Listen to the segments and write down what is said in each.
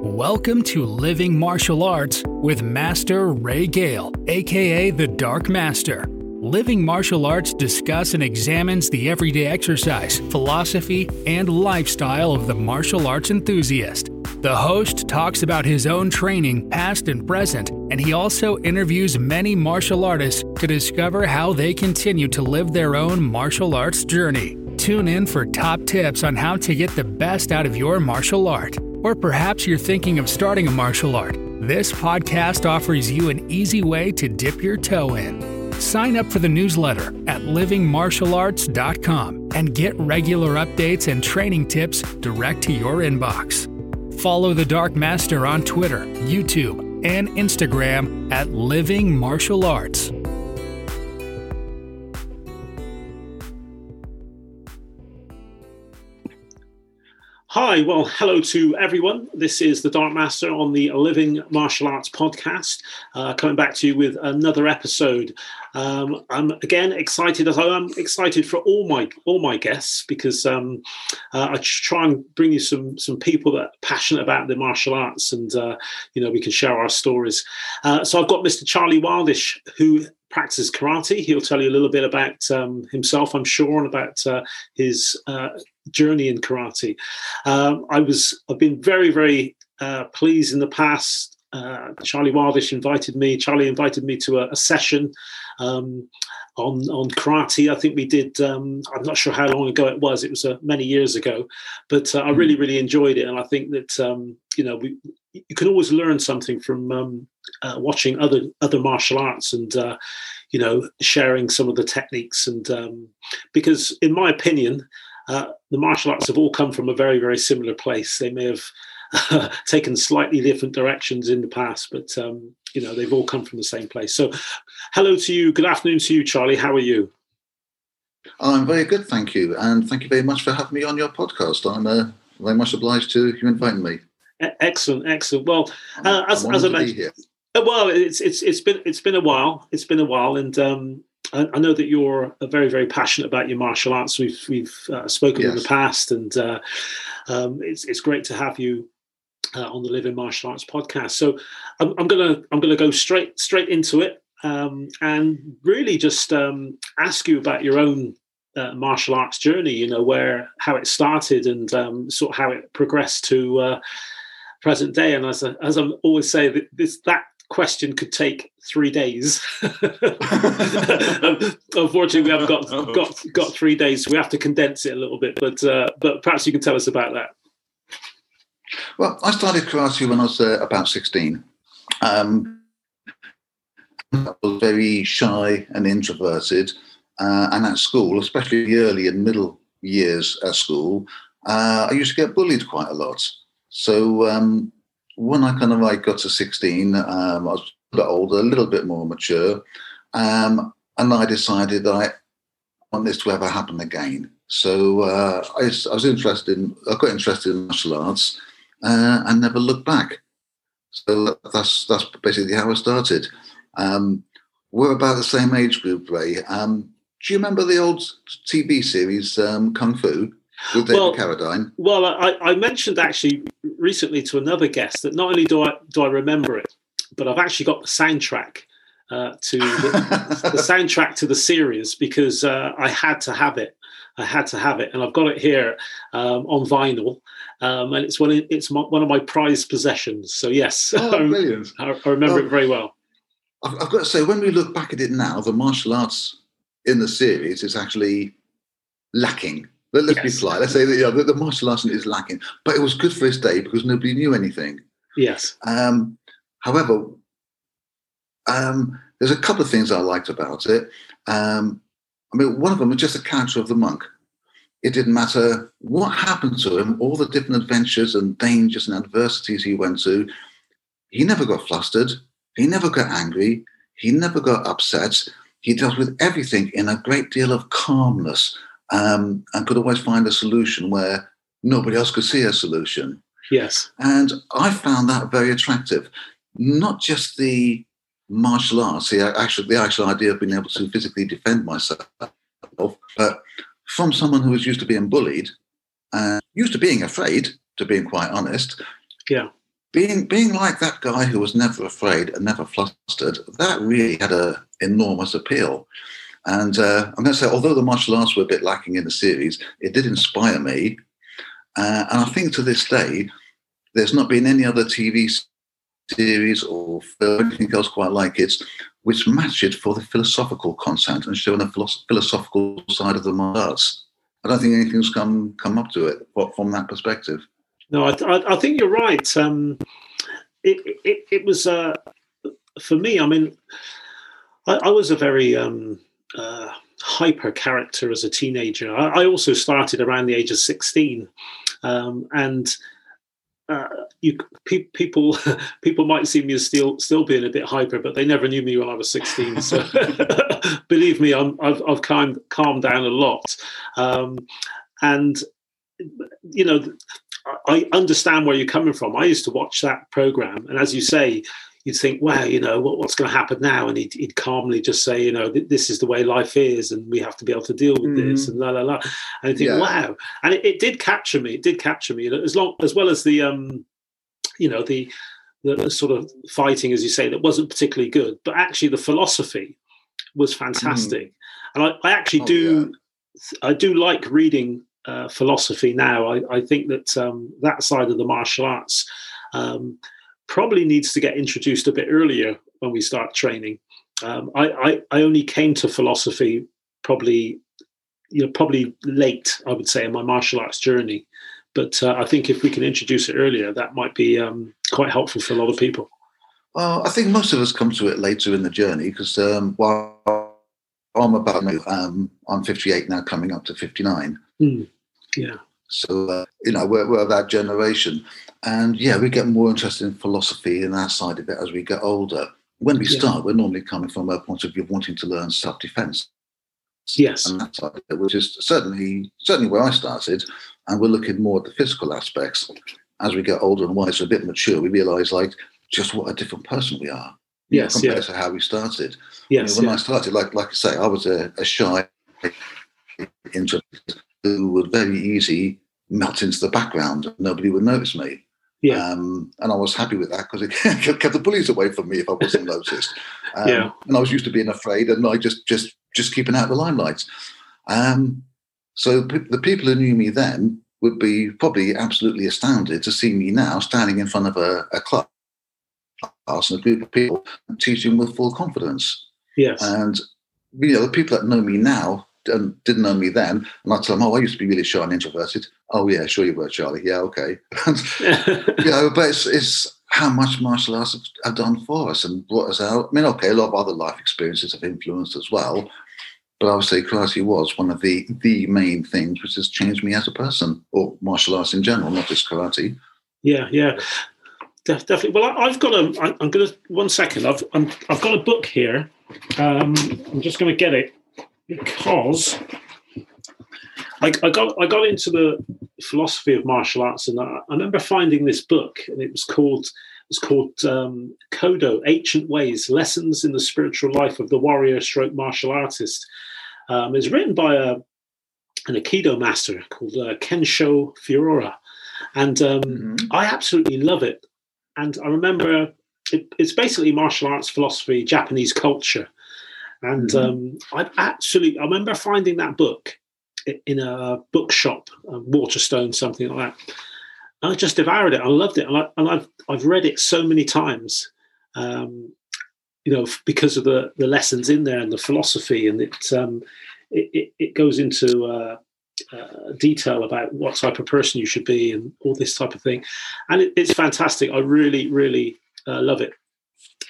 Welcome to Living Martial Arts with Master Ray Gale, aka the Dark Master. Living Martial Arts discuss and examines the everyday exercise, philosophy, and lifestyle of the martial arts enthusiast. The host talks about his own training, past and present, and he also interviews many martial artists to discover how they continue to live their own martial arts journey. Tune in for top tips on how to get the best out of your martial art. Or perhaps you're thinking of starting a martial art. This podcast offers you an easy way to dip your toe in. Sign up for the newsletter at livingmartialarts.com and get regular updates and training tips direct to your inbox. Follow the Dark Master on Twitter, YouTube, and Instagram at Living Martial Arts. Hi, well, hello to everyone. This is the Dark Master on the Living Martial Arts podcast, uh, coming back to you with another episode. Um, I'm again excited as I am excited for all my all my guests because um, uh, I try and bring you some some people that are passionate about the martial arts, and uh, you know we can share our stories. Uh, so I've got Mr. Charlie Wildish who practices karate. He'll tell you a little bit about um, himself, I'm sure, and about uh, his uh, journey in karate. Um, I was I've been very very uh, pleased in the past. Uh, Charlie Wildish invited me. Charlie invited me to a, a session um, on on karate. I think we did. Um, I'm not sure how long ago it was. It was uh, many years ago, but uh, I really mm-hmm. really enjoyed it, and I think that um, you know we you can always learn something from um, uh, watching other other martial arts and uh, you know sharing some of the techniques and um, because in my opinion uh, the martial arts have all come from a very, very similar place. They may have taken slightly different directions in the past, but um, you know they've all come from the same place. So, hello to you. Good afternoon to you, Charlie. How are you? I'm very good, thank you, and thank you very much for having me on your podcast. I'm uh, very much obliged to you inviting me. Excellent, excellent. Well, uh, as, as I mentioned, uh, well, it's it's it's been it's been a while. It's been a while, and um, I, I know that you're very, very passionate about your martial arts. We've we've uh, spoken yes. in the past, and uh, um, it's it's great to have you uh, on the Living Martial Arts podcast. So I'm, I'm, gonna I'm gonna go straight straight into it, um, and really just um, ask you about your own uh, martial arts journey. You know where how it started and um, sort of how it progressed to uh, present day. And as as I always say, this that question could take three days. Unfortunately, we haven't got got got three days. So we have to condense it a little bit. But uh, but perhaps you can tell us about that. Well, I started karate when I was uh, about sixteen. Um, I was very shy and introverted, uh, and at school, especially the early and middle years at school, uh, I used to get bullied quite a lot. So um, when I kind of like got to 16, um, I was a bit older, a little bit more mature, um, and I decided that I want this to ever happen again. So uh, I, I, was interested in, I got interested in martial arts uh, and never looked back. So that's that's basically how I started. Um, we're about the same age group, Ray. Um, do you remember the old TV series um, Kung Fu? Well, Carradine. Well, I, I, mentioned actually recently to another guest that not only do I do I remember it, but I've actually got the soundtrack uh, to the, the, soundtrack to the series because uh, I had to have it. I had to have it, and I've got it here um, on vinyl, um, and it's one. Of, it's my, one of my prized possessions. So yes, oh, I, I, remember it very well. I've, I've got to say, when we look back at it now, the martial arts in the series is actually lacking let, us yes. be polite. Let's say that the, the martial arts is lacking, but it was good for its day because nobody knew anything. Yes. Um, however, um, there's a couple of things I liked about it. Um, I mean, one of them was just the character of the monk. It didn't matter what happened to him, all the different adventures and dangers and adversities he went to. He never got flustered. He never got angry. He never got upset. He dealt with everything in a great deal of calmness um, and could always find a solution where nobody else could see a solution. Yes. And I found that very attractive. Not just the martial arts, the actual, the actual idea of being able to physically defend myself, but from someone who was used to being bullied and used to being afraid, to being quite honest. Yeah. being being like that guy who was never afraid and never flustered, that really had an enormous appeal. And uh, I'm going to say, although the martial arts were a bit lacking in the series, it did inspire me. Uh, and I think to this day, there's not been any other TV series or film, anything else quite like it, which matched it for the philosophical content and showing a philosophical side of the martial arts. I don't think anything's come come up to it from that perspective. No, I, I, I think you're right. Um, it, it, it was uh, for me. I mean, I, I was a very um, uh, hyper character as a teenager. I, I, also started around the age of sixteen, um, and uh, you pe- people people might see me as still still being a bit hyper, but they never knew me when I was sixteen. So believe me, I'm, I've, I've calmed calmed down a lot, um, and you know I understand where you're coming from. I used to watch that program, and as you say, you'd think, "Wow, you know what, what's going to happen now?" And he'd, he'd, calmly just say, "You know, this is the way life is, and we have to be able to deal with mm. this." And la la la. And I think, yeah. "Wow!" And it, it, did capture me. It did capture me, as long as well as the, um, you know, the, the sort of fighting, as you say, that wasn't particularly good, but actually the philosophy was fantastic. Mm. And I, I actually oh, do, yeah. I do like reading uh, philosophy now. I, I think that um, that side of the martial arts um, probably needs to get introduced a bit earlier when we start training. Um, I, I, I, only came to philosophy probably, you know, probably late, I would say, in my martial arts journey. But uh, I think if we can introduce it earlier, that might be um, quite helpful for a lot of people. Well, I think most of us come to it later in the journey because um, while I'm about, um, I'm 58 now, coming up to 59. Mm. Yeah. So, uh, you know, we're, we're that generation. And yeah, we get more interested in philosophy and that side of it as we get older. When we yeah. start, we're normally coming from a point of view of wanting to learn self defense. Yes. And that side of it, which is certainly, certainly where I started. And we're looking more at the physical aspects. As we get older and wiser, a bit mature, we realize like just what a different person we are. Yes. Compared yeah. to how we started. Yes. You know, when yeah. I started, like like I say, I was a, a shy introvert who would very easy melt into the background. and Nobody would notice me. Yeah. Um, and I was happy with that because it kept the bullies away from me if I wasn't noticed. Um, yeah. And I was used to being afraid and I just just just keeping out the limelight. Um, so p- the people who knew me then would be probably absolutely astounded to see me now standing in front of a, a class and a group of people teaching with full confidence. Yes. And you know the people that know me now and didn't know me then, and I tell them, "Oh, I used to be really shy and introverted." Oh, yeah, sure you were, Charlie. Yeah, okay. you know, but it's, it's how much martial arts have, done for us and brought us out. I mean, okay, a lot of other life experiences have influenced as well, but I would say karate was one of the the main things which has changed me as a person, or martial arts in general, not just karate. Yeah, yeah. definitely. Well, I, have got a. I'm going to one second. I've i have got a book here. Um, I'm just going to get it because I, I, got I got into the philosophy of martial arts, and I, I remember finding this book, and it was called it's called um, Kodo: Ancient Ways: Lessons in the Spiritual Life of the Warrior Stroke Martial Artist. Um, it's written by a an Aikido master called uh, Kensho Furuya, and um, mm-hmm. I absolutely love it. And I remember it, it's basically martial arts philosophy, Japanese culture. And mm-hmm. um, I actually, I remember finding that book in a bookshop, Waterstone, something like that. And I just devoured it. I loved it, and, I, and I've I've read it so many times. Um, you know, because of the the lessons in there and the philosophy, and it um, it, it, it, goes into uh, uh, detail about what type of person you should be and all this type of thing, and it, it's fantastic. I really, really uh, love it,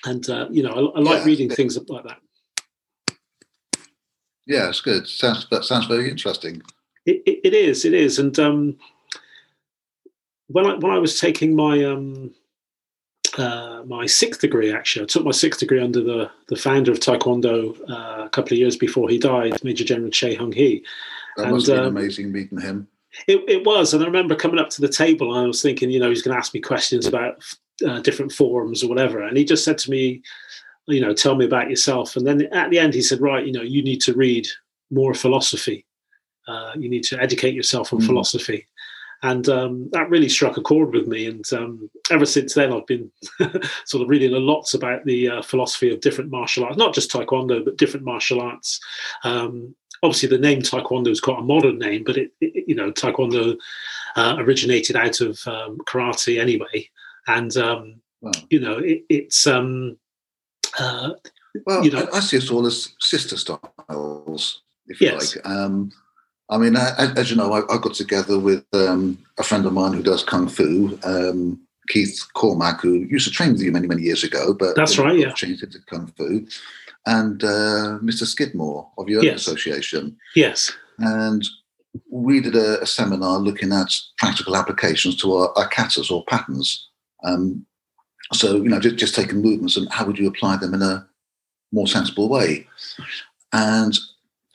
and uh, you know, I, I like yeah. reading things like that. Yeah, it's good. Sounds that sounds very interesting. It, it, it is. It is. And um, when I when I was taking my um, uh, my sixth degree, actually, I took my sixth degree under the the founder of Taekwondo uh, a couple of years before he died, Major General Choi Hong Hi. That and, must have been um, amazing meeting him. It, it was, and I remember coming up to the table, and I was thinking, you know, he's going to ask me questions about uh, different forms or whatever, and he just said to me, you know, tell me about yourself. And then at the end, he said, right, you know, you need to read more philosophy. Uh, you need to educate yourself on mm. philosophy. and um, that really struck a chord with me. And um, ever since then, I've been sort of reading a lot about the uh, philosophy of different martial arts, not just Taekwondo, but different martial arts. Um, obviously, the name Taekwondo is quite a modern name, but it, it you know, Taekwondo uh, originated out of um, karate anyway, and um, wow. you know, it, it's. Um, uh, well, you know, I, I, see us all as sister styles, if yes. you like. Um, I mean, I, as you know, I, I got together with um, a friend of mine who does kung fu, um, Keith Cormack, who used to train with you many, many years ago, but that's right, yeah, changed into kung fu, and uh, Mr. Skidmore of your yes. association, yes, and we did a, a, seminar looking at practical applications to our, our katas or patterns. Um, so, you know, just, just taking movements and how would you apply them in a more sensible way? And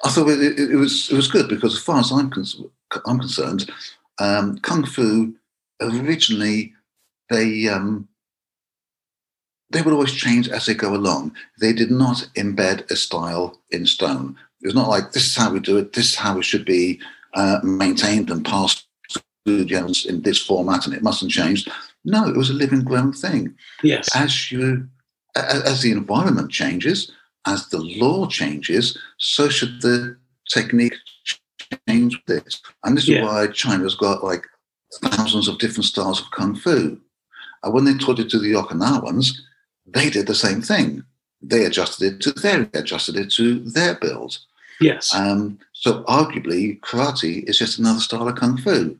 I thought it, it, it, was it was good because as far as I'm, cons- I'm concerned, um, kung fu originally they um, they would always change as they go along. They did not embed a style in stone. It was not like this is how we do it. This is how it should be uh, maintained and passed through in this format, and it mustn't change. No, it was a living, growing thing. Yes. As you as the environment changes, as the law changes, so should the technique change with it. And this yeah. is why China's got like thousands of different styles of kung fu. And when they taught it to the Okinawans, they did the same thing. They adjusted it to their adjusted it to their build. Yes. Um, so arguably, karate is just another style of kung fu.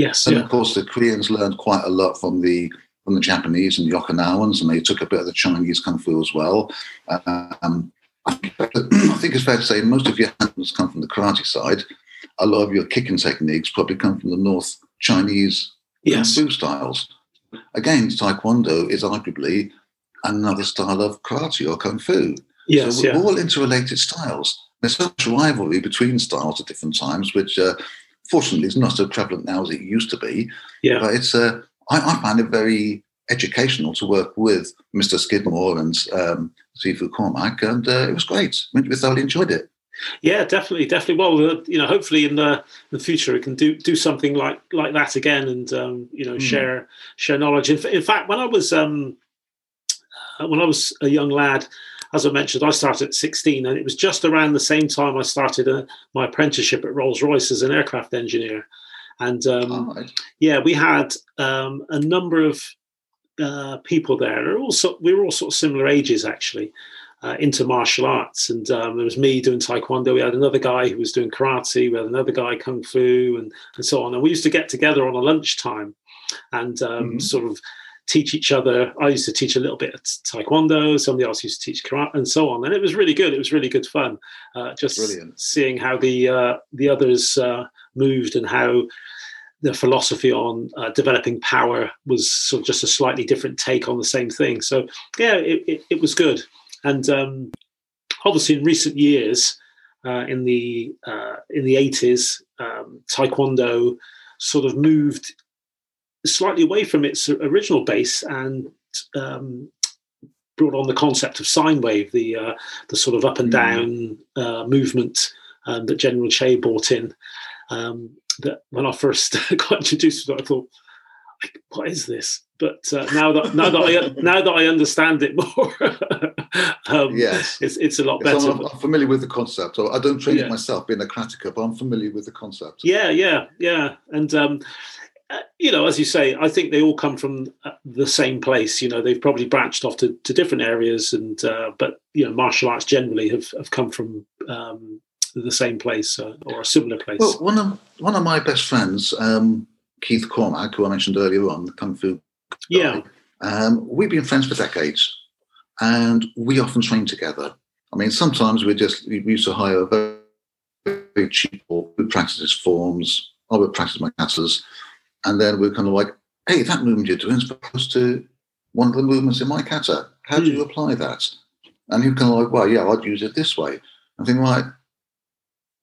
Yes. And yeah. of course, the Koreans learned quite a lot from the from the Japanese and the Okinawans, and they took a bit of the Chinese kung fu as well. Um, I, think, it's fair to say most of your hands come from the karate side. A lot of your kicking techniques probably come from the North Chinese yes. kung fu styles. Again, Taekwondo is arguably another style of karate or kung fu. Yes, so we're yeah. all interrelated styles. There's so much rivalry between styles at different times, which uh, fortunately it's not so prevalent now as it used to be. Yeah. But it's uh, I, I find it very educational to work with Mr. Skidmore and um, Sifu Cormack, and uh, it was great. We thoroughly enjoyed it. Yeah, definitely, definitely. Well, uh, you know, hopefully in the, the future we can do do something like like that again, and um, you know, mm. share share knowledge. In, in, fact, when I was um, uh, when I was a young lad, as I mentioned, I started at 16, and it was just around the same time I started a, uh, my apprenticeship at Rolls Royce as an aircraft engineer. And um, yeah, we had um, a number of uh, people there. Also, we were all sort of similar ages actually. Uh, into martial arts, and um, there was me doing taekwondo. We had another guy who was doing karate. We had another guy kung fu, and and so on. And we used to get together on a lunchtime, and um, mm-hmm. sort of teach each other. I used to teach a little bit of taekwondo. Somebody else used to teach karate, and so on. And it was really good. It was really good fun. Uh, just Brilliant. seeing how the uh, the others uh, moved and how the philosophy on uh, developing power was sort of just a slightly different take on the same thing. So yeah, it, it, it was good. And um, obviously, in recent years, uh, in the uh, in the eighties, um, Taekwondo sort of moved slightly away from its original base and um, brought on the concept of sine wave, the uh, the sort of up and mm. down uh, movement um, that General Choi brought in. Um, that when I first got introduced to it, I thought, "What is this?" But uh, now that now that I now that I understand it more, um, yes, it's it's a lot better. I'm, I'm, familiar with the concept. I don't train yeah. it myself, being a karateka, but I'm familiar with the concept. Yeah, yeah, yeah, and. You know, as you say, I think they all come from uh, the same place. You know, they've probably branched off to, to different areas, and uh, but you know, martial arts generally have, have come from um, the same place uh, or a similar place? Well, one of one of my best friends, um, Keith Cormack, who I mentioned earlier on, the kung fu. Guy, yeah. Um, we've been friends for decades, and we often train together. I mean, sometimes we just we used to hire very, very cheap or practice forms. I would practice my classes, and then we're kind of like, "Hey, that movement you're doing is opposed to one of the movements in my kata. How do you hmm. apply that?" And kind of like, "Well, yeah, I'd use it this way." I think, like,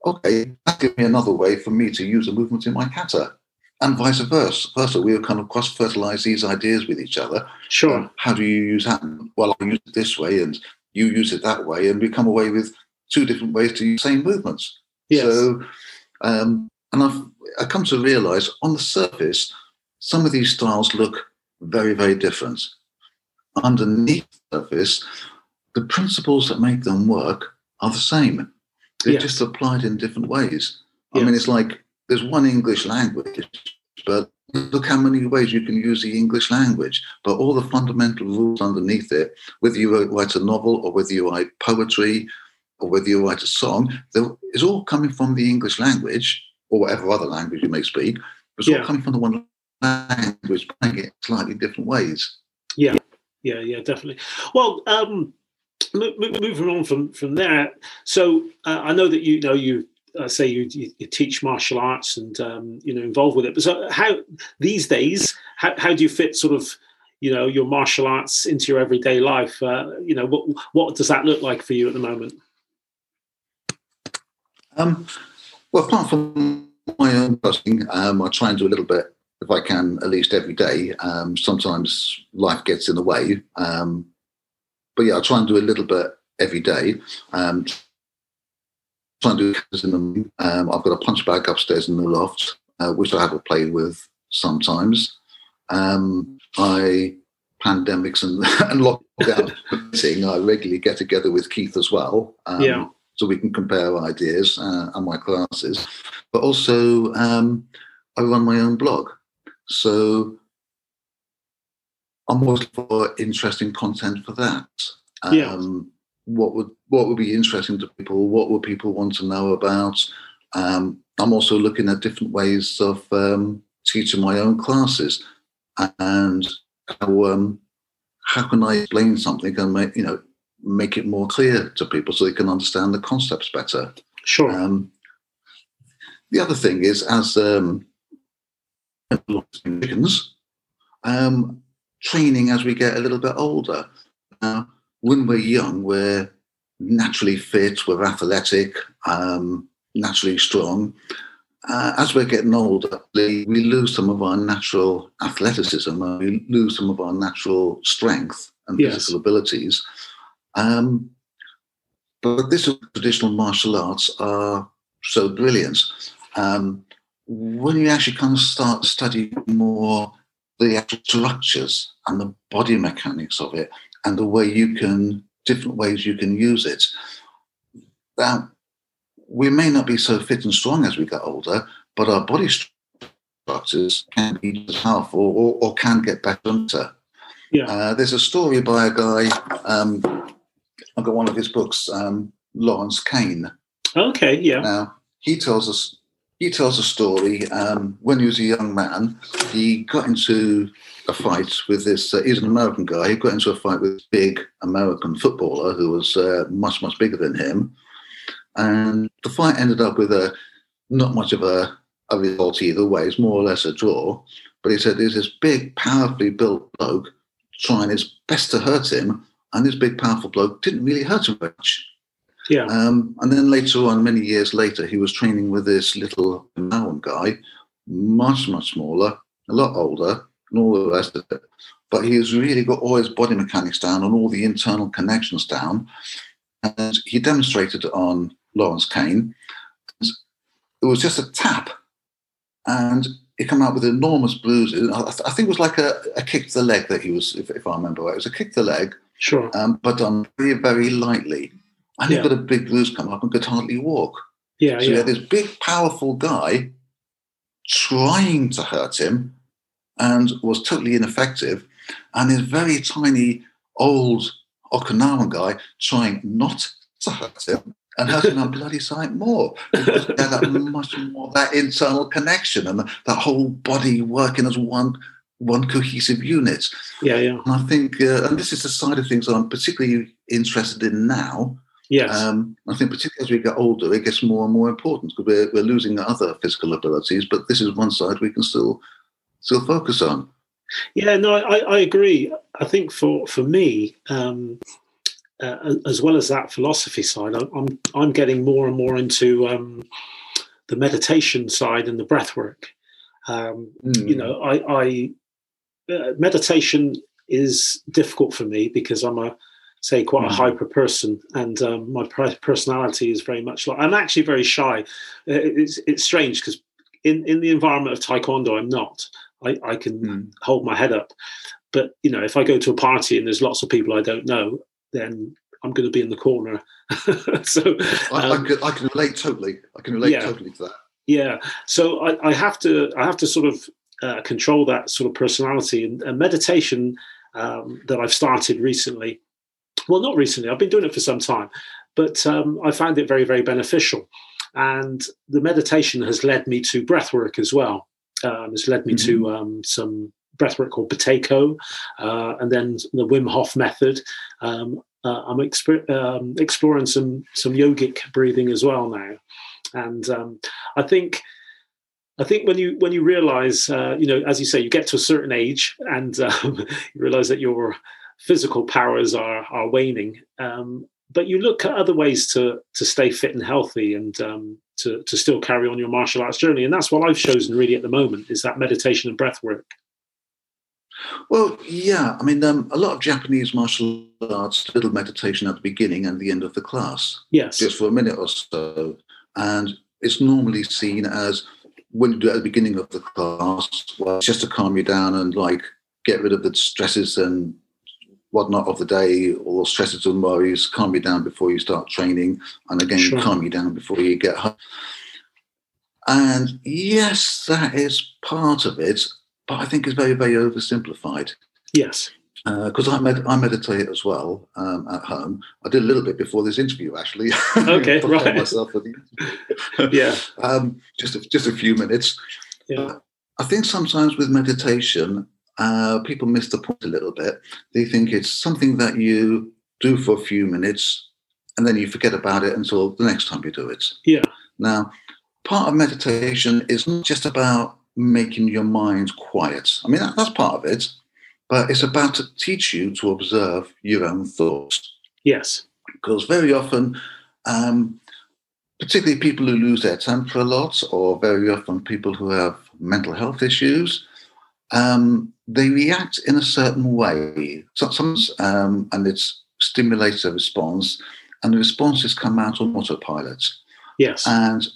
okay, that gives me another way for me to use a movement in my kata. And vice versa. First of all, We are kind of cross fertilize these ideas with each other. Sure. Um, how do you use that? Well, I use it this way and you use it that way. And we come away with two different ways to use the same movements. Yes. So, um, and I've I come to realise on the surface, some of these styles look very very different. Underneath the surface, the principles that make them work are the same. They're Yeah. just applied in different ways. I mean, it's like there's one English language, but look how many ways you can use the English language. But all the fundamental rules underneath it, whether you write a novel or whether you write poetry or whether you write a song, it's all coming from the English language or whatever other language you may speak. It's Yeah. all coming from the one language, playing it slightly different ways. Yeah, yeah, yeah, definitely. Well, um, mo- mo- moving on from from there. So uh, I know that you know you uh, say you, you you teach martial arts and um, you know involved with it. But so how these days, how how do you fit sort of you know your martial arts into your everyday life? Uh, you know what what does that look like for you at the moment? Um, well, apart from my own wrestling, um, I try and do a little bit, if I can, at least every day. Um, sometimes life gets in the way. Um, but yeah, I try and do a little bit every day. Um, try and do it in the morning. Um, I've got a punch bag upstairs in the loft, uh, which I have a play with sometimes. Um, I pandemics and, and lockdown I regularly get together with Keith as well. Um, Yeah. So we can compare ideas uh, and my classes. But also, um, I run my own blog. So I'm always looking for interesting content for that. Yeah. Um, what would what would be interesting to people? What would people want to know about? Um, I'm also looking at different ways of um, teaching my own classes, and how um, how can I explain something and make you know make it more clear to people so they can understand the concepts better. Sure. Um, the other thing is, as um, chickens, um, training as we get a little bit older. Uh, when we're young, we're naturally fit, we're athletic, um, naturally strong. Uh, as we're getting older, we we lose some of our natural athleticism, and we lose some of our natural strength and Yes. physical abilities. Um, but this traditional martial arts are so brilliant. Um, when you actually kind of start studying more the actual structures and the body mechanics of it and the way you can different ways you can use it now we may not be so fit and strong as we get older but our body structures can be as powerful or, or can get better Yeah. uh, there's a story by a guy um, i've got one of his books um, lawrence kane Okay. Yeah. now he tells us he tells a story. Um, when he was a young man, he got into a fight with this. Uh, he's an American guy. He got into a fight with a big American footballer who was uh, much much bigger than him, and the fight ended up with a not much of a, a result either way. It's more or less a draw. But he said there's this big, powerfully built bloke trying his best to hurt him, and this big, powerful bloke didn't really hurt him much. Yeah. Um, and then later on, many years later, he was training with this little Maoan guy, much, much smaller, a lot older, and all the rest of it. But he's really got all his body mechanics down and all the internal connections down. And he demonstrated on Lawrence Kane. It was just a tap, and he came out with enormous bruises. I, I think it was like a, a kick to the leg that he was, if, if I remember right. It was a kick to the leg, Sure. um, but done very, very lightly. And Yeah. he got a big bruise come up and could hardly walk. Yeah. So you Yeah. had this big, powerful guy trying to hurt him and was totally ineffective. And this very tiny, old Okinawan guy trying not to hurt him and hurt him a bloody sight more. Because that much more that internal connection and that whole body working as one one cohesive unit. Yeah. Yeah. And I think, uh, and this is the side of things I'm particularly interested in now. Yes. Um, I think particularly as we get older, it gets more and more important because we're, we're losing other physical abilities, but this is one side we can still still focus on. Yeah, no, I, I agree. I think for for me, um, uh, as well as that philosophy side, I'm I'm, I'm getting more and more into um, the meditation side and the breath work. Um, You know, I, I uh, meditation is difficult for me because I'm a say quite a Mhm. hyper person, and um, my personality is very much like I'm actually very shy. Uh, It's it's strange because in in the environment of taekwondo, I'm not. I, I can mm. hold my head up, but you know, if I go to a party and there's lots of people I don't know, then I'm going to be in the corner. so I, um, I, can, I, can, relate totally. I can relate yeah, totally to that. Yeah. So I, I, have to I have to sort of uh, control that sort of personality and, and meditation um, that I've started recently. Well, not recently. I've been doing it for some time, but um, I found it very very beneficial. And the meditation has led me to breath work as well. Um, it's led me mm-hmm. to um, some breathwork called Buteyko, uh, and then the Wim Hof method. Um, uh, I'm exp- um, exploring some some yogic breathing as well now, and um, I think I think when you when you realize, uh, you know, as you say, you get to a certain age and um, you realize that your physical powers are are waning. Um, but you look at other ways to to stay fit and healthy and um, to to still carry on your martial arts journey, and that's what I've chosen really at the moment is that meditation and breath work. Well, yeah. I mean, um, a lot of Japanese martial arts, a little meditation at the beginning and the end of the class. Yes. Just for a minute or so. And it's normally seen as when you do it at the beginning of the class, well, just to calm you down and like get rid of the stresses and whatnot of the day or stresses and worries, calm you down before you start training, and again, sure. calm you down before you get home. And yes, that is part of it but I think it's very, very oversimplified. Yes. Because uh, I, med- I meditate as well um, at home. I did a little bit before this interview, actually. Okay, right. myself for the interview. yeah. Um, just a, just a few minutes. Yeah. I think sometimes with meditation, uh, people miss the point a little bit. They think it's something that you do for a few minutes and then you forget about it until the next time you do it. Yeah. Now, part of meditation is not just about making your mind quiet. I mean, that, that's part of it, but it's about to teach you to observe your own thoughts. Yes. Because very often, um, particularly people who lose their temper a lot, or very often people who have mental health issues, um, they react in a certain way. Sometimes, um, and it stimulates a response, and the responses come out on autopilot. Yes. And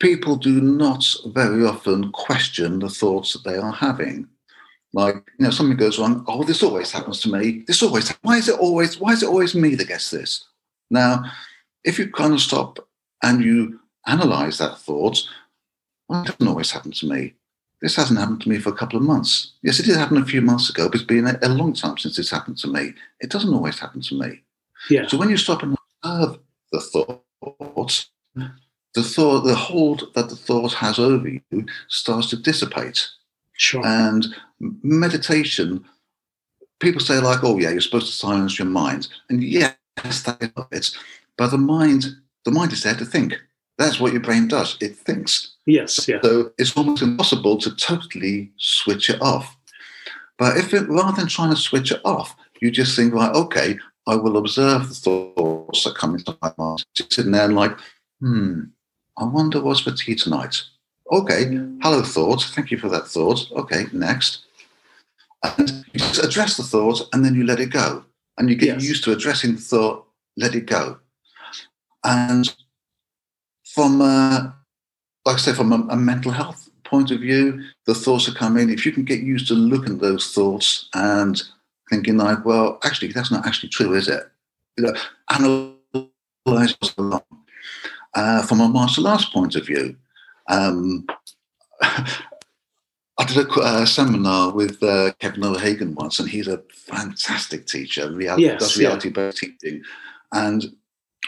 people do not very often question the thoughts that they are having. Like, you know, something goes wrong. Oh, this always happens to me. This always, why is it always, why is it always me that gets this? Now, if you kind of stop and you analyze that thought, well, it doesn't always happen to me. This hasn't happened to me for a couple of months. Yes, it did happen a few months ago, but it's been a, a long time since this happened to me. It doesn't always happen to me. Yeah. So when you stop and observe the thoughts, the thought, the hold that the thought has over you starts to dissipate. Sure. And meditation, people say like, "Oh yeah, you're supposed to silence your mind," and yes, that is. But the mind, the mind is there to think. That's what your brain does. It thinks. Yes. Yeah. So it's almost impossible to totally switch it off. But if it, rather than trying to switch it off, you just think, right, okay, I will observe the thoughts that come into my mind. Sitting there and like, hmm, I wonder what's for tea tonight. Okay, hello thought. Thank you for that thought. Okay, next. And you just address the thought and then you let it go. And you get yes. used to addressing the thought, let it go. And from, uh, like I say, from a, a mental health point of view, the thoughts are coming. If you can get used to looking at those thoughts and thinking like, well, actually, that's not actually true, is it? You know, analyze uh, from a martial arts point of view. Um, I did a uh, seminar with uh, Kevin O'Hagan once, and he's a fantastic teacher. Reality, yes, does reality-based yeah. teaching, and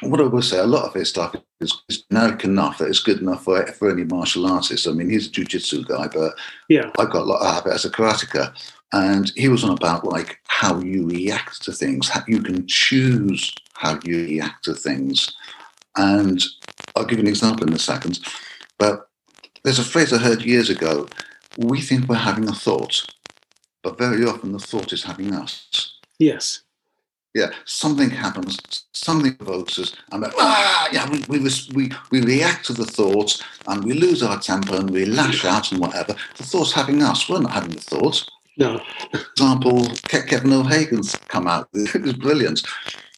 what I will say, a lot of his stuff is, is generic enough that it's good enough for, for any martial artist. I mean, he's a jiu-jitsu guy, but yeah, I've got a lot of it as a karateka. And he was on about like how you react to things, how you can choose how you react to things. And I'll give you an example in a second. But there's a phrase I heard years ago we think we're having a thought, but very often the thought is having us. Yes. Yeah, something happens, something provokes us, and we're, ah, yeah, we, we, we, we react to the thought and we lose our temper and we lash out and whatever. The thought's having us, we're not having the thought. No. For example, Kevin O'Hagan's come out. It was brilliant.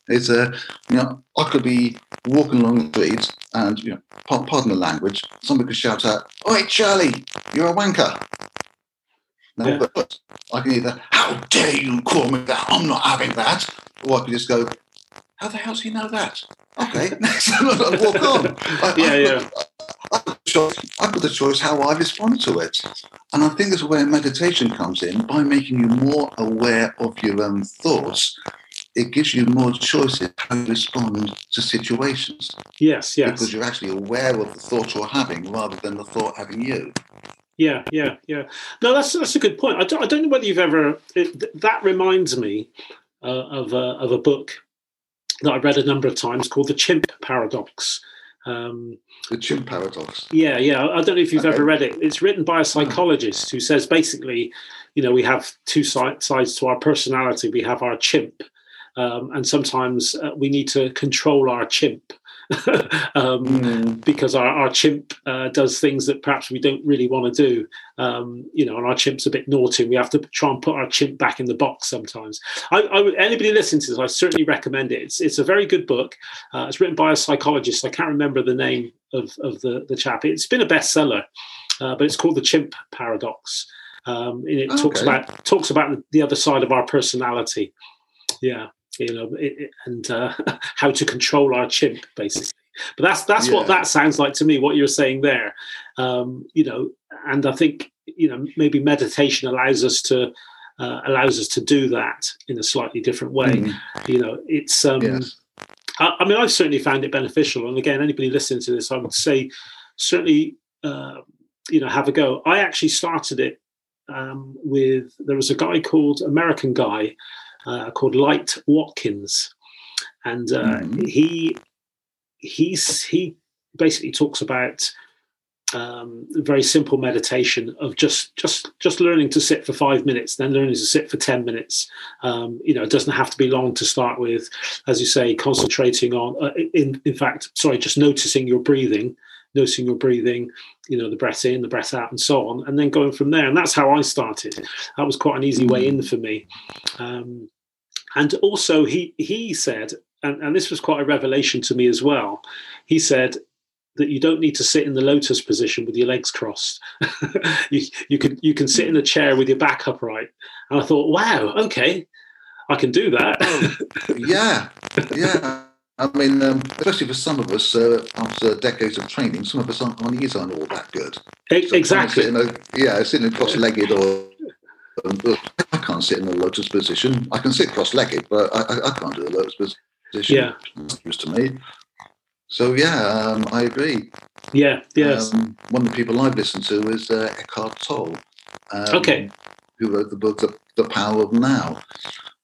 It's a, you know, I could be walking along the street and, you know, pardon the language, somebody could shout out, Oi, Charlie, you're a wanker. Now, yeah. but I can either, how dare you call me that? I'm not having that. Or I can just go, how the hell does he know that? Okay, next time I walk on. I, yeah, I, yeah. I, I've got the choice how I respond to it. And I think that's where meditation comes in by making you more aware of your own thoughts. It gives you more choices how you respond to situations. Yes, yes. Because you're actually aware of the thoughts you're having rather than the thought having you. Yeah, yeah, yeah. No, that's that's a good point. I don't, I don't know whether you've ever. It, that reminds me uh, of a, of a book that I've read a number of times called The Chimp Paradox. Um, the Chimp Paradox. Yeah, yeah. I don't know if you've okay. ever read it. It's written by a psychologist who says basically, you know, we have two sides to our personality. We have our chimp, um, and sometimes uh, we need to control our chimp. um, mm. because our, our chimp uh, does things that perhaps we don't really want to do. Um, you know, and our chimp's a bit naughty. We have to try and put our chimp back in the box sometimes. I, I, anybody listening to this, I certainly recommend it. It's, it's a very good book. Uh, it's written by a psychologist. I can't remember the name of, of the, the chap. It's been a bestseller, uh, but it's called The Chimp Paradox. Um, and it okay. talks about talks about the other side of our personality. Yeah you know, it, and uh, how to control our chimp, basically. But that's that's yeah. what that sounds like to me. What you're saying there, um, you know, and I think you know maybe meditation allows us to uh, allows us to do that in a slightly different way. Mm. You know, it's. Um, yes. I, I, mean, I've certainly found it beneficial, and again, anybody listening to this, I would say certainly, uh, you know, have a go. I actually started it um, with there was a guy called American guy uh, called Light Watkins, and uh, mm-hmm. he he's he basically talks about um, very simple meditation of just just just learning to sit for five minutes, then learning to sit for ten minutes. Um, you know, it doesn't have to be long to start with, as you say, concentrating on. Uh, in in fact, sorry, just noticing your breathing, noticing your breathing. You know, the breath in, the breath out, and so on, and then going from there. And that's how I started. That was quite an easy way in for me. Um, and also, he he said, and, and this was quite a revelation to me as well. He said that you don't need to sit in the lotus position with your legs crossed. you, you can you can sit in a chair with your back upright. And I thought, wow, okay, I can do that. oh, yeah, yeah. I mean, um, especially for some of us, uh, after decades of training, some of us aren't, our knees aren't all that good. So exactly. Sitting a, yeah, sitting cross-legged or I can't sit in a lotus position. I can sit cross-legged, but I, I can't do a lotus position. Yeah, used to me. So yeah, um, I agree. Yeah, yes. Um, one of the people I've listened to is uh, Eckhart Tolle. Um, okay. Who wrote the book the, the Power of Now?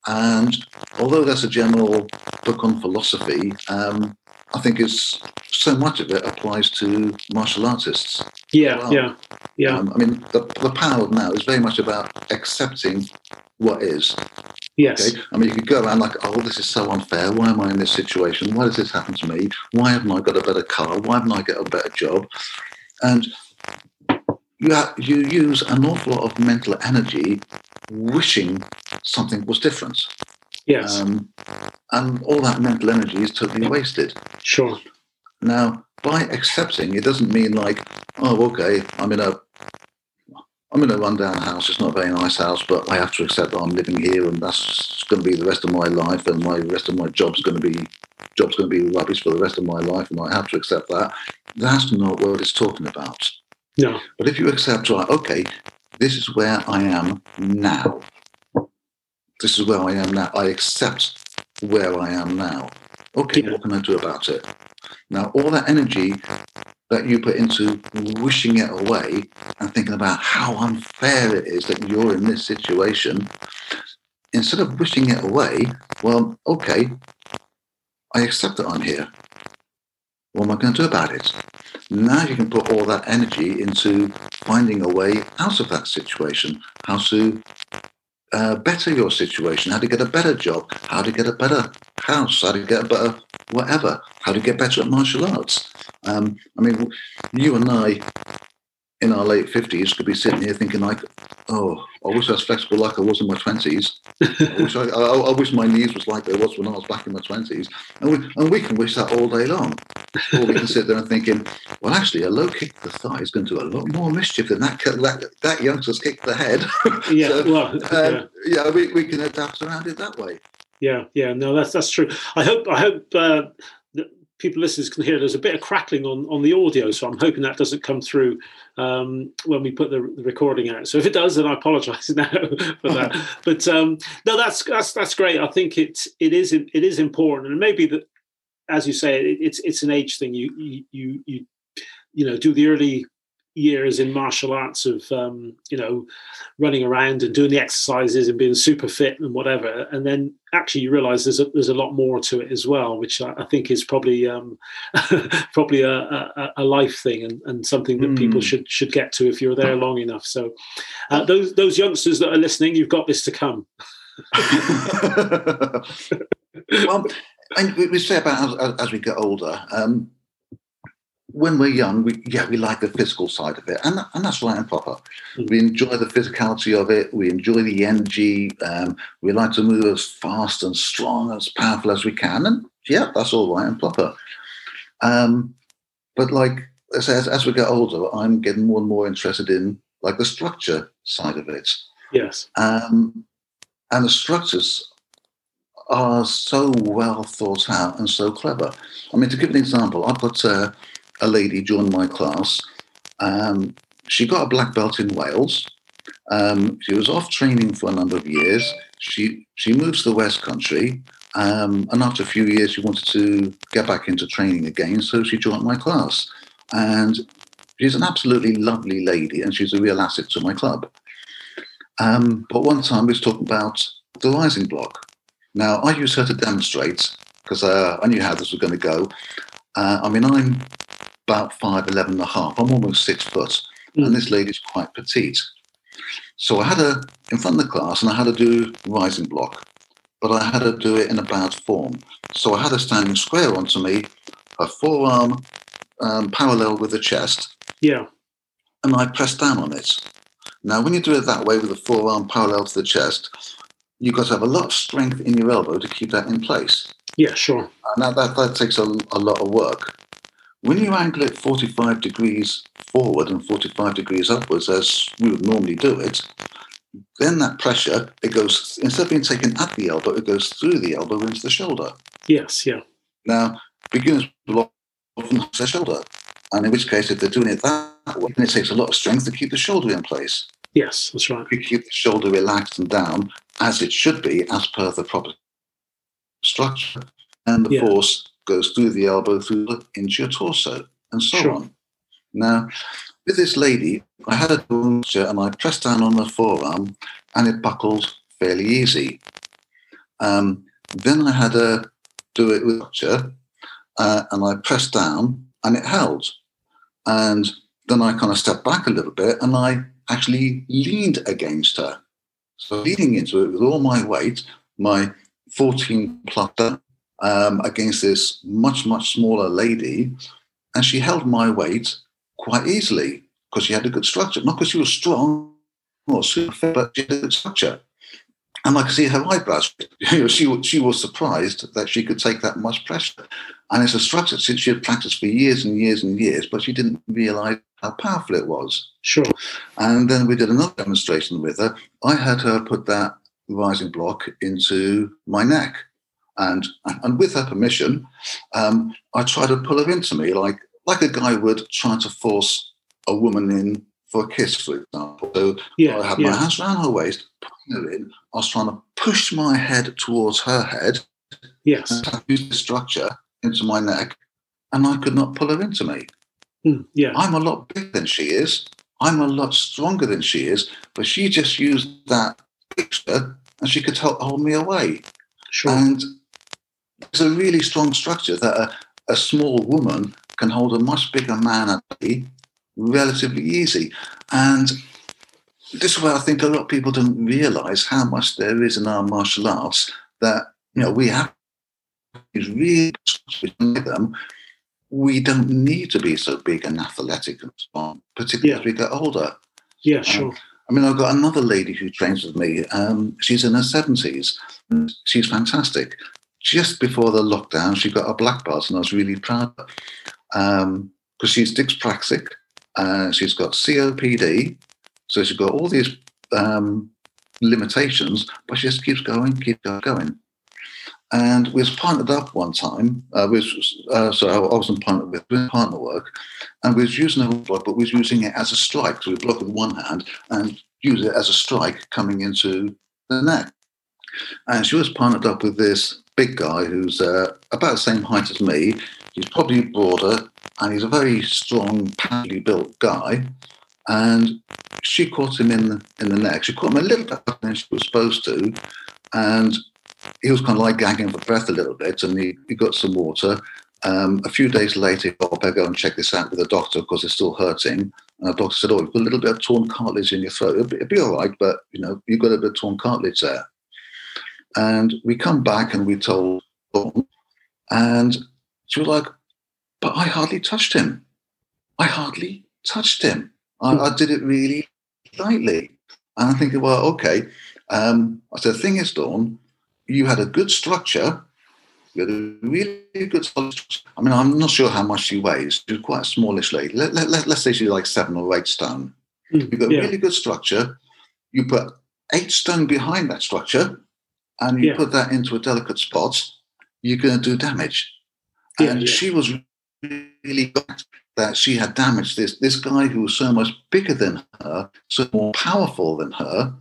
And although that's a general book on philosophy, um, I think it's so much of it applies to martial artists. Yeah, well. yeah, yeah. Um, I mean, the, the power of now is very much about accepting what is. Yes. Okay? I mean, you could go around like, oh, this is so unfair. Why am I in this situation? Why does this happen to me? Why haven't I got a better car? Why haven't I got a better job? And you, have, you use an awful lot of mental energy wishing something was different. Yes. Um, and all that mental energy is totally wasted. Sure. Now, by accepting, it doesn't mean like, oh, okay, I'm in a I'm in a rundown house. It's not a very nice house, but I have to accept that I'm living here, and that's going to be the rest of my life, and my rest of my job's going to be job's going to be rubbish for the rest of my life, and I have to accept that. That's not what it's talking about. No. But if you accept, right, okay, this is where I am now. This is where I am now. I accept where I am now. Okay, yeah. what can I do about it? Now, all that energy that you put into wishing it away and thinking about how unfair it is that you're in this situation, instead of wishing it away, well, okay, I accept that I'm here. What am I going to do about it? Now you can put all that energy into finding a way out of that situation, how to uh, better your situation, how to get a better job, how to get a better house, how to get a better whatever, how to get better at martial arts. Um, I mean, you and I in our late 50s could be sitting here thinking like, oh, I wish I was flexible like I was in my twenties. I, wish I, I, I, wish my knees was like they was when I was back in my twenties. And we, and we can wish that all day long. Or we can sit there and thinking, well, actually, a low kick to the thigh is going to do a lot more mischief than that that, that youngster's kick to the head. Yeah, so, well, um, yeah, yeah we, we can adapt around it that way. Yeah, yeah, no, that's that's true. I hope I hope uh, people listeners can hear there's a bit of crackling on, on the audio, so I'm hoping that doesn't come through um, when we put the, the, recording out. So if it does, then I apologise now for that. but um, no, that's that's that's great. I think it's it is it is important, and maybe that, as you say, it, it's it's an age thing. You you you you you know do the early years in martial arts of um, you know running around and doing the exercises and being super fit and whatever and then actually you realize there's a, there's a lot more to it as well which i, I think is probably um, probably a, a, a, life thing and, and something that mm. people hmm. should should get to if you're there long enough so uh, those those youngsters that are listening you've got this to come well and we say about as, as we get older um, when we're young, we yeah, we like the physical side of it, and and that's right and proper. Mm-hmm. We enjoy the physicality of it. We enjoy the energy. Um, we like to move as fast and strong, as powerful as we can, and yeah, that's all right and proper. Um, but like as, as we get older, I'm getting more and more interested in like the structure side of it. Yes. Um, and the structures are so well thought out and so clever. I mean, to give an example, I've got. Uh, a lady joined my class. Um, she got a black belt in Wales. Um, she was off training for a number of years. She she moved to the West Country, um, and after a few years, she wanted to get back into training again. So she joined my class, and she's an absolutely lovely lady, and she's a real asset to my club. Um, but one time we was talking about the rising block. Now I used her to demonstrate because uh, I knew how this was going to go. Uh, I mean, I'm about five, 11 and a half. I'm almost six foot. Mm. And this lady's quite petite. So I had her in front of the class and I had to do rising block, but I had to do it in a bad form. So I had her standing square onto me, her forearm um, parallel with the chest. Yeah. And I pressed down on it. Now, when you do it that way with the forearm parallel to the chest, you've got to have a lot of strength in your elbow to keep that in place. Yeah, sure. Now that, that takes a, a lot of work. When you angle it 45 degrees forward and 45 degrees upwards, as we would normally do it, then that pressure, it goes, instead of being taken at the elbow, it goes through the elbow into the shoulder. Yes, yeah. Now, beginners will often their shoulder. And in which case, if they're doing it that way, then it takes a lot of strength to keep the shoulder in place. Yes, that's right. You keep the shoulder relaxed and down, as it should be, as per the proper structure. And the yeah. force goes through the elbow, through into your torso, and so sure. on. Now, with this lady, I had a puncture and I pressed down on her forearm, and it buckled fairly easy. Um, then I had to do it with puncture, uh, and I pressed down, and it held. And then I kind of stepped back a little bit, and I actually leaned against her. So leaning into it with all my weight, my 14 plus um, against this much, much smaller lady. And she held my weight quite easily because she had a good structure. Not because she was strong or super fit, but she had a good structure. And I could see her eyebrows. She, she was surprised that she could take that much pressure. And it's a structure since she had practiced for years and years and years, but she didn't realize how powerful it was. Sure. And then we did another demonstration with her. I had her put that rising block into my neck. And, and with her permission, um, I tried to pull her into me like, like a guy would try to force a woman in for a kiss, for example. So yeah, I had yeah. my hands around her waist, pulling her in. I was trying to push my head towards her head. Yes. And use the structure into my neck, and I could not pull her into me. Mm, yeah. I'm a lot bigger than she is. I'm a lot stronger than she is, but she just used that picture and she could help hold me away. Sure. And it's a really strong structure that a, a small woman can hold a much bigger man at bay relatively easy. And this is where I think a lot of people don't realize how much there is in our martial arts that you know we have these really them. We don't need to be so big and athletic and strong, particularly yeah. as we get older. Yeah, um, sure. I mean, I've got another lady who trains with me. Um, she's in her 70s. She's fantastic. Just before the lockdown, she got a black belt, and I was really proud. Because um, she's dyspraxic, uh, she's got COPD, so she's got all these um, limitations, but she just keeps going, keeps going. And we was partnered up one time. Uh, we was, uh, so I wasn't partnered with, partner work, and we was using a block, but we was using it as a strike. So we block with one hand and use it as a strike coming into the neck. And she was partnered up with this big guy who's uh, about the same height as me. He's probably broader, and he's a very strong, powerfully built guy. And she caught him in the, in the neck. She caught him a little bit than she was supposed to, and he was kind of like gagging for breath a little bit, and he, he got some water. Um, a few days later, I better go and check this out with the doctor because it's still hurting. And the doctor said, Oh, you've got a little bit of torn cartilage in your throat. It'll be, it'll be all right, but you know, you've got a bit of torn cartilage there. And we come back and we told Dawn, and she was like, But I hardly touched him. I hardly touched him. I, I did it really lightly. And I'm thinking, well, okay. Um, I said, the thing is, Dawn, you had a good structure. You had a really good structure. I mean, I'm not sure how much she weighs. She's quite a smallish lady. Let, let, let, us say she's like seven or eight stone. Mm, You've got yeah. really good structure. You put eight stone behind that structure and you yeah. put that into a delicate spot, you're going to do damage. Yeah, and she was really glad that she had damaged this, this guy who was so much bigger than her, so more powerful than her,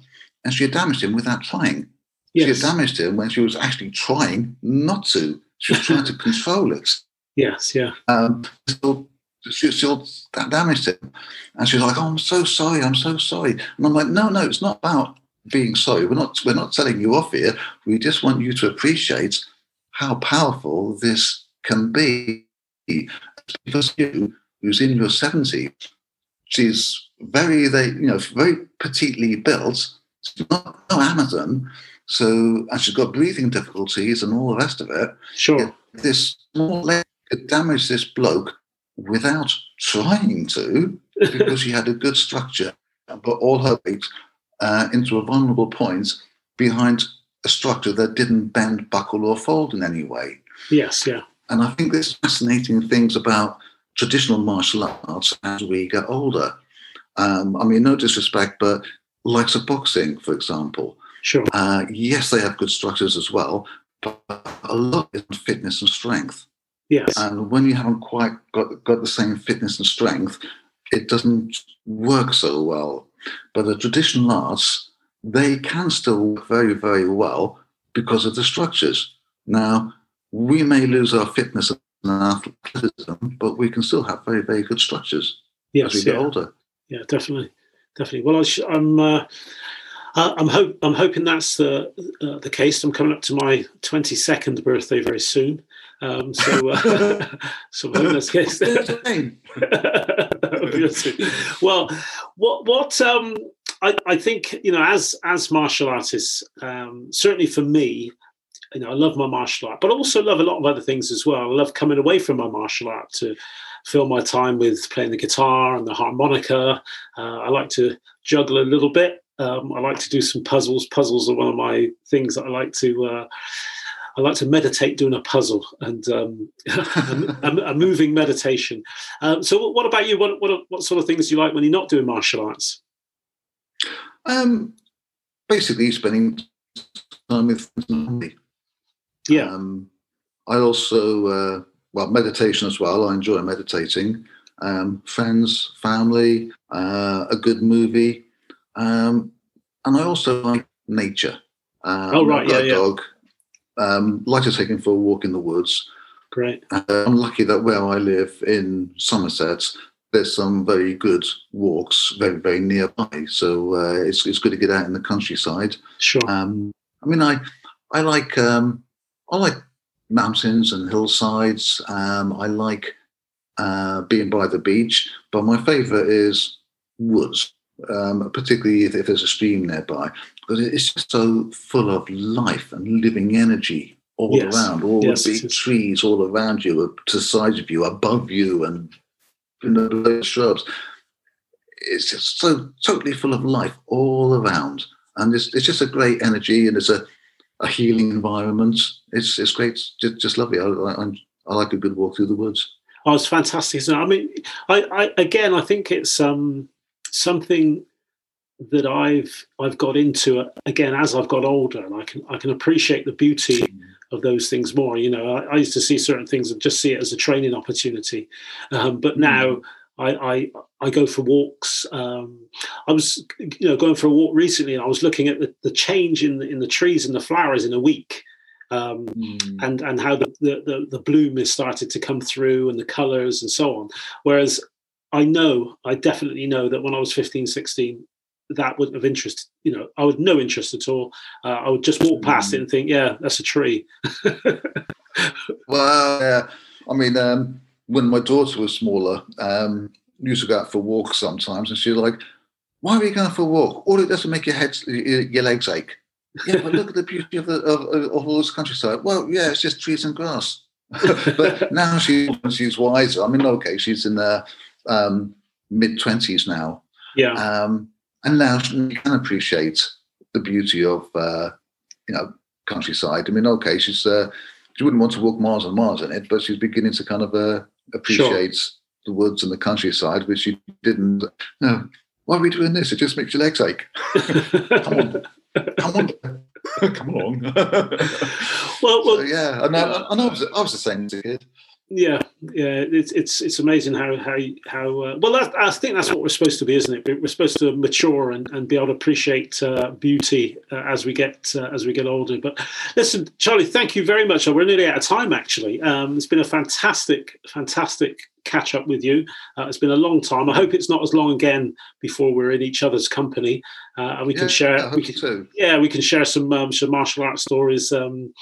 and she had damaged him without trying. Yes. She had damaged him when she was actually trying not to. She was trying to control it. Yes, yeah. Um, still, she still damaged him. And she's like, oh, I'm so sorry, I'm so sorry. And I'm like, no, no, it's not about being sorry. We're not we're not telling you off here. We just want you to appreciate how powerful this can be. Because you, who's in your 70s, she's very they you know very petitely built. She's not no Amazon, so, and she's got breathing difficulties and all the rest of it. Sure. This small leg could damage this bloke without trying to because she had a good structure but all her weight uh, into a vulnerable point behind a structure that didn't bend, buckle, or fold in any way. Yes, yeah. And I think there's fascinating things about traditional martial arts as we get older. Um, I mean, no disrespect, but likes of boxing, for example. Sure. Uh, yes, they have good structures as well, but a lot is fitness and strength. Yes. And when you haven't quite got, got the same fitness and strength, it doesn't work so well. But the traditional arts, they can still work very, very well because of the structures. Now, we may lose our fitness and athleticism, but we can still have very, very good structures yes, as we yeah. get older. Yeah, definitely, definitely. Well, I am uh, I'm hope I'm hoping that's the uh, the case. I'm coming up to my 22nd birthday very soon, um, so uh, so I that's the case. well, what what um, I, I think you know as as martial artists, um, certainly for me, you know, I love my martial art, but also love a lot of other things as well. I love coming away from my martial art to fill my time with playing the guitar and the harmonica. Uh, I like to juggle a little bit. Um, I like to do some puzzles. Puzzles are one of my things that I like to. Uh, I like to meditate doing a puzzle and um, a, a, moving meditation. Um, so, what about you? What, what what sort of things do you like when you're not doing martial arts? Um, basically, spending time with family. Yeah. Um, I also uh, well meditation as well. I enjoy meditating. Um, friends, family, uh, a good movie. Um, and I also like nature. Um, oh, right. Yeah, a dog. Um, like to take him for a walk in the woods. Great. Uh, I'm lucky that where I live in Somerset, there's some very good walks very, very nearby. So uh, it's, it's good to get out in the countryside. Sure. Um, I mean, I I like um, I like mountains and hillsides. Um, I like uh, being by the beach, but my favourite is woods um, particularly if, if, there's a stream nearby, because it's just so full of life and living energy all yes. around. All yes, the big trees all around you, to the sides of you, above you, and in the shrubs. it's just so totally full of life all around, and it's, it's just a great energy, and it's a, a healing environment. It's it's great, just, just lovely. I, I, I like a good walk through the woods. Oh, it's fantastic. I mean, I, I again, I think it's um, something that I've I've got into again as I've got older, and I can I can appreciate the beauty of those things more. You know, I, I used to see certain things and just see it as a training opportunity, um, but now. Mm. I, I, I go for walks. Um, I was you know going for a walk recently, and I was looking at the, the change in the, in the trees and the flowers in a week, um, mm. and and how the, the the bloom has started to come through and the colors and so on. Whereas I know, I definitely know that when I was 15, 16, that wouldn't have interest. You know, I would no interest at all. Uh, I would just walk past mm. it and think, yeah, that's a tree. well, yeah. I mean, um, when my daughter was smaller, um, used to go out for walks sometimes, and she's like, "Why are you going for a walk? All it does is make your head, your legs ache." yeah, but look at the beauty of the of, of all this countryside. Well, yeah, it's just trees and grass. but now she, she's wiser. I mean, okay, she's in the um, mid twenties now. Yeah. Um, and now she can appreciate the beauty of uh, you know countryside. I mean, okay, she's uh, she wouldn't want to walk miles and miles in it, but she's beginning to kind of uh, appreciate sure. the woods and the countryside, which she didn't. No, why are we doing this? It just makes your legs ache. come on, come on. come along. well, well, so, yeah, and, I, and I, was, I was the same as a kid yeah yeah it's it's it's amazing how how how uh, well that, i think that's what we're supposed to be isn't it? We're supposed to mature and, and be able to appreciate uh, beauty uh, as we get uh, as we get older. But listen charlie thank you very much. We're nearly out of time actually. Um, it's been a fantastic fantastic catch up with you. Uh, it's been a long time. I hope it's not as long again before we're in each other's company. Uh, and we can share we can, so. yeah we can share some um, some martial arts stories. Um,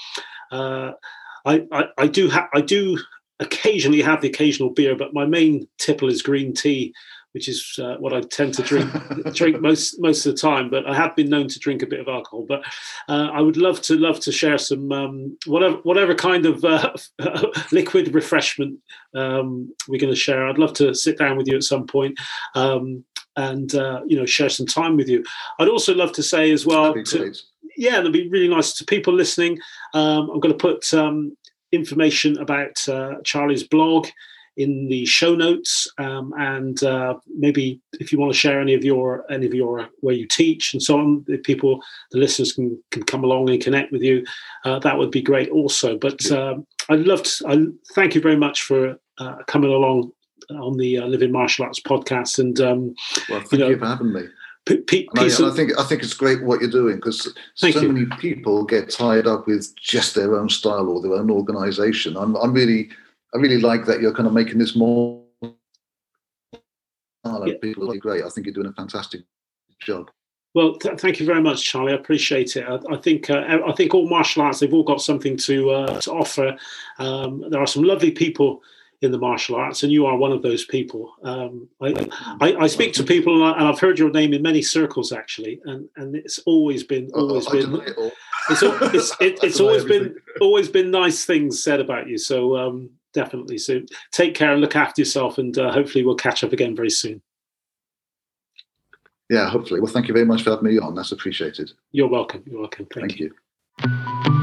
I, I, I do have I do occasionally have the occasional beer, but my main tipple is green tea, which is uh, what I tend to drink drink most most of the time. But I have been known to drink a bit of alcohol. But uh, I would love to love to share some um, whatever whatever kind of uh, liquid refreshment um, we're going to share. I'd love to sit down with you at some point. Um, and uh, you know, share some time with you. I'd also love to say as well, to, yeah, that'd be really nice to people listening. Um, I'm going to put um, information about uh, Charlie's blog in the show notes, um, and uh, maybe if you want to share any of your any of your where you teach and so on, the people the listeners can can come along and connect with you, uh, that would be great also. But um, I'd love to. I thank you very much for uh, coming along on the uh, Living Martial Arts podcast, and um, well, thank you, know, you for having me. P- I, I, think I think it's great what you're doing because so you. many people get tied up with just their own style or their own organisation. I'm, I'm really I really like that you're kind of making this more. Yeah. People are great. I think you're doing a fantastic job. Well, th- thank you very much, Charlie. I appreciate it. I, I think uh, I think all martial arts they've all got something to uh, to offer. Um, there are some lovely people in the martial arts, and you are one of those people. Um, I, I, I, speak to people, and, I, have heard your name in many circles actually, and, and it's always been always oh, been it's, it's, it, it's always been always been nice things said about you. So um, definitely, so take care and look after yourself, and uh, hopefully we'll catch up again very soon. Yeah, hopefully. Well, thank you very much for having me on. That's appreciated. You're welcome. You're welcome. Thank, thank you. you.